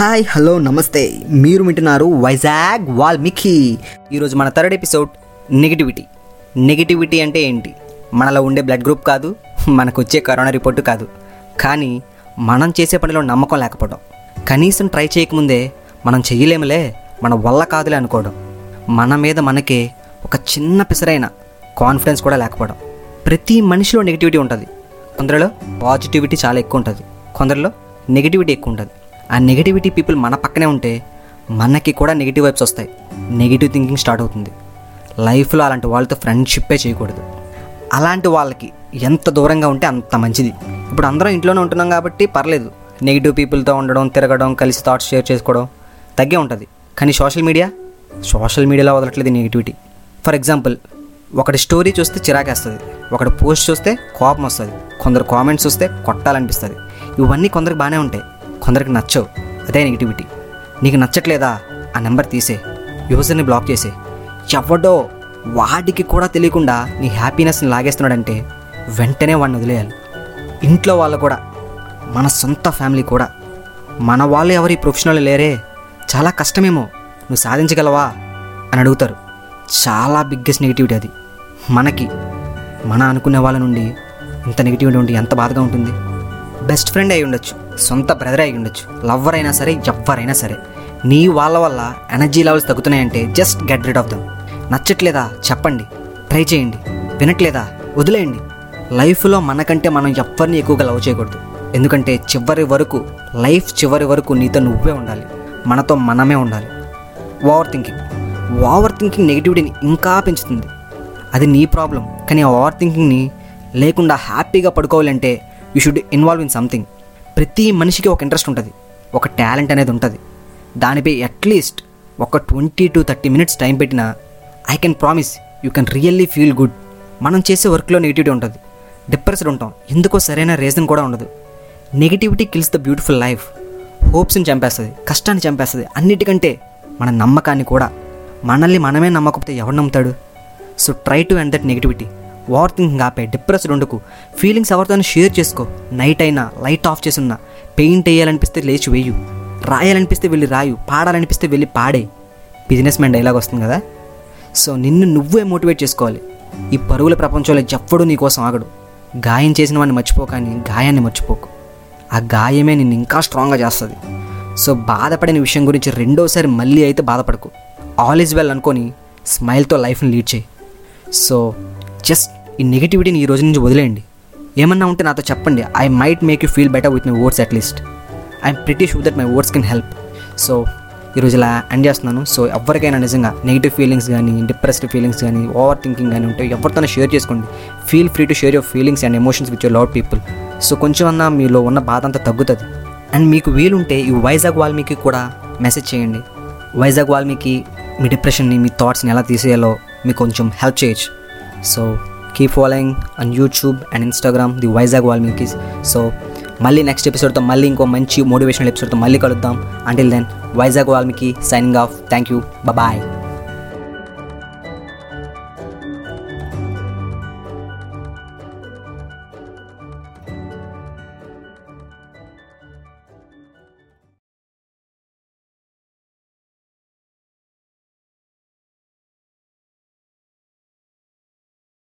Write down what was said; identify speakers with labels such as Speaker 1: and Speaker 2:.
Speaker 1: Hi hello నమస్తే. మీరు వింటున్నారు వైజాగ్ వాల్మీకి. ఈరోజు మన థర్డ్ ఎపిసోడ్ నెగిటివిటీ. నెగిటివిటీ అంటే ఏంటి? మనలో ఉండే బ్లడ్ గ్రూప్ కాదు మనకు వచ్చే కరోనా రిపోర్టు కాదు. కానీ మనం చేసే పనిలో నమ్మకం లేకపోవడం. కనీసం ట్రై చేయకముందే మనం చెయ్యలేములే మన వల్ల కాదులే అనుకోవడం. మన మీద మనకే ఒక చిన్న పిసరైన కాన్ఫిడెన్స్ కూడా లేకపోవడం. ప్రతి మనిషిలో నెగిటివిటీ ఉంటుంది. కొందరిలో పాజిటివిటీ చాలా ఎక్కువ ఉంటుంది. కొందరిలో నెగిటివిటీ ఎక్కువ ఉంటుంది. ఆ నెగిటివిటీ పీపుల్ మన పక్కనే ఉంటే మనకి కూడా నెగిటివ్ వైబ్స్ వస్తాయి. నెగిటివ్ థింకింగ్ స్టార్ట్ అవుతుంది. లైఫ్లో అలాంటి వాళ్ళతో ఫ్రెండ్షిప్పే చేయకూడదు. అలాంటి వాళ్ళకి ఎంత దూరంగా ఉంటే అంత మంచిది. ఇప్పుడు అందరం ఇంట్లోనే ఉంటున్నాం కాబట్టి పర్లేదు. నెగిటివ్ పీపుల్తో ఉండడం తిరగడం కలిసి థాట్స్ షేర్ చేసుకోవడం తగ్గే ఉంటుంది. కానీ సోషల్ మీడియా సోషల్ మీడియాలో వదలట్లేదు నెగిటివిటీ ఫర్ ఎగ్జాంపుల్ ఒకటి స్టోరీ చూస్తే చిరాకేస్తుంది. ఒకటి పోస్ట్ చూస్తే కోపం వస్తుంది. కొందరు కామెంట్స్ చూస్తే కొట్టాలనిపిస్తుంది. ఇవన్నీ కొందరికి బాగానే ఉంటాయి. కొందరికి నచ్చవు. అదే నెగిటివిటీ నీకు నచ్చట్లేదా? ఆ నెంబర్ తీసే. యూజర్ని బ్లాక్ చేసే. ఎవడో వాడికి కూడా తెలియకుండా నీ హ్యాపీనెస్ని లాగేస్తున్నాడంటే వెంటనే వాడిని వదిలేయాలి. ఇంట్లో వాళ్ళు కూడా మన సొంత ఫ్యామిలీ కూడా. మన వాళ్ళు ఎవరి ప్రొఫెషనల్ లేరే. చాలా కష్టమేమో. నువ్వు సాధించగలవా? అని అడుగుతారు. చాలా బిగ్గెస్ట్ నెగిటివిటీ అది. మనకి మన అనుకునే వాళ్ళ నుండి ఇంత నెగిటివిటీ ఉండి ఎంత బాధగా ఉంటుంది. బెస్ట్ ఫ్రెండ్ అయి ఉండొచ్చు సొంత బ్రదర్ అయి ఉండొచ్చు లవ్వర్ అయినా సరే ఎవ్వరైనా సరే. నీ వాళ్ళ వల్ల energy levels తగ్గుతున్నాయంటే just get rid of them. నచ్చట్లేదా? చెప్పండి. ట్రై చేయండి. వినట్లేదా? వదిలేయండి. లైఫ్లో మనకంటే మనం ఎవ్వరిని ఎక్కువగా లవ్ చేయకూడదు. ఎందుకంటే చివరి వరకు లైఫ్ చివరి వరకు నీతో నువ్వే ఉండాలి. మనతో మనమే ఉండాలి. ఓవర్ థింకింగ్ ఓవర్ థింకింగ్ నెగిటివిటీని ఇంకా పెంచుతుంది. అది నీ ప్రాబ్లం కానీ ఆ ఓవర్ థింకింగ్ని లేకుండా హ్యాపీగా పడుకోవాలంటే you should involve in something ప్రతి మనిషికి ఒక ఇంట్రెస్ట్ ఉంటుంది. ఒక టాలెంట్ అనేది ఉంటుంది. దానిపై అట్లీస్ట్ ఒక twenty to thirty minutes time పెట్టినా I can promise you can really feel good మనం చేసే వర్క్లో నెగిటివిటీ ఉంటుంది. డిప్రెస్డ్ ఉంటాం. ఎందుకో సరైన రీజన్ కూడా ఉండదు. Negativity kills the beautiful life హోప్స్ని చంపేస్తుంది. కష్టాన్ని చంపేస్తుంది. అన్నిటికంటే మన నమ్మకాన్ని కూడా. మనల్ని మనమే నమ్మకపోతే ఎవరు నమ్ముతాడు? So try to end that negativity over thinking ఆపే డిప్రెస్డ్ ఉండకు. ఫీలింగ్స్ ఎవరితోనే షేర్ చేసుకో. నైట్ అయినా లైట్ ఆఫ్ చేసున్నా. పెయింట్ వేయాలనిపిస్తే లేచి వేయు. రాయాలనిపిస్తే వెళ్ళి రాయు. పాడాలనిపిస్తే వెళ్ళి పాడే. బిజినెస్ మ్యాన్ డైలాగ్ వస్తుంది కదా? సో నిన్ను నువ్వే మోటివేట్ చేసుకోవాలి. ఈ పరుగుల ప్రపంచంలో ఎవ్వడూ నీకోసం ఆగడు. గాయం చేసిన వాడిని మర్చిపో కానీ గాయాన్ని మర్చిపోకు. ఆ గాయమే నిన్ను ఇంకా స్ట్రాంగ్గా చేస్తుంది. సో బాధపడిన విషయం గురించి రెండోసారి మళ్ళీ అయితే బాధపడకు. ఆల్ ఈజ్ వెల్ అనుకొని స్మైల్తో లైఫ్ని లీడ్ చేయి. సో జస్ట్ ఈ నెగిటివిటీని ఈ రోజు నుంచి వదిలేయండి. ఏమన్నా ఉంటే నాతో చెప్పండి. I might make you feel better with my words at least I'm pretty sure that my words can help so ఈరోజు ఇలా ఎండ్ చేస్తున్నాను. సో ఎవరికైనా నిజంగా నెగిటివ్ ఫీలింగ్స్ కానీ డిప్రెస్డ్ ఫీలింగ్స్ కానీ ఓవర్ థింకింగ్ కానీ ఉంటే ఎవరితోనే షేర్ చేసుకోండి. Feel free to share your feelings and emotions with your love people so కొంచెం అన్నా మీలో ఉన్న బాధ అంతా తగ్గుతుంది. అండ్ మీకు వీలుంటే ఈ వైజాగ్ వాల్మీకి కూడా మెసేజ్ చేయండి. వైజాగ్ వాల్మీకి మీ డిప్రెషన్ని మీ థాట్స్ని ఎలా తీసేయాలో మీకు కొంచెం హెల్ప్ చేయొచ్చు. So keep following and YouTube and Instagram the Vizag Valmikis so మళ్ళీ నెక్స్ట్ ఎపిసోడ్తో మళ్ళీ ఇంకో మంచి మోటివేషనల్ ఎపిసోడ్తో మళ్ళీ కలుద్దాం. Until then Vizag Valmiki signing off thank you bye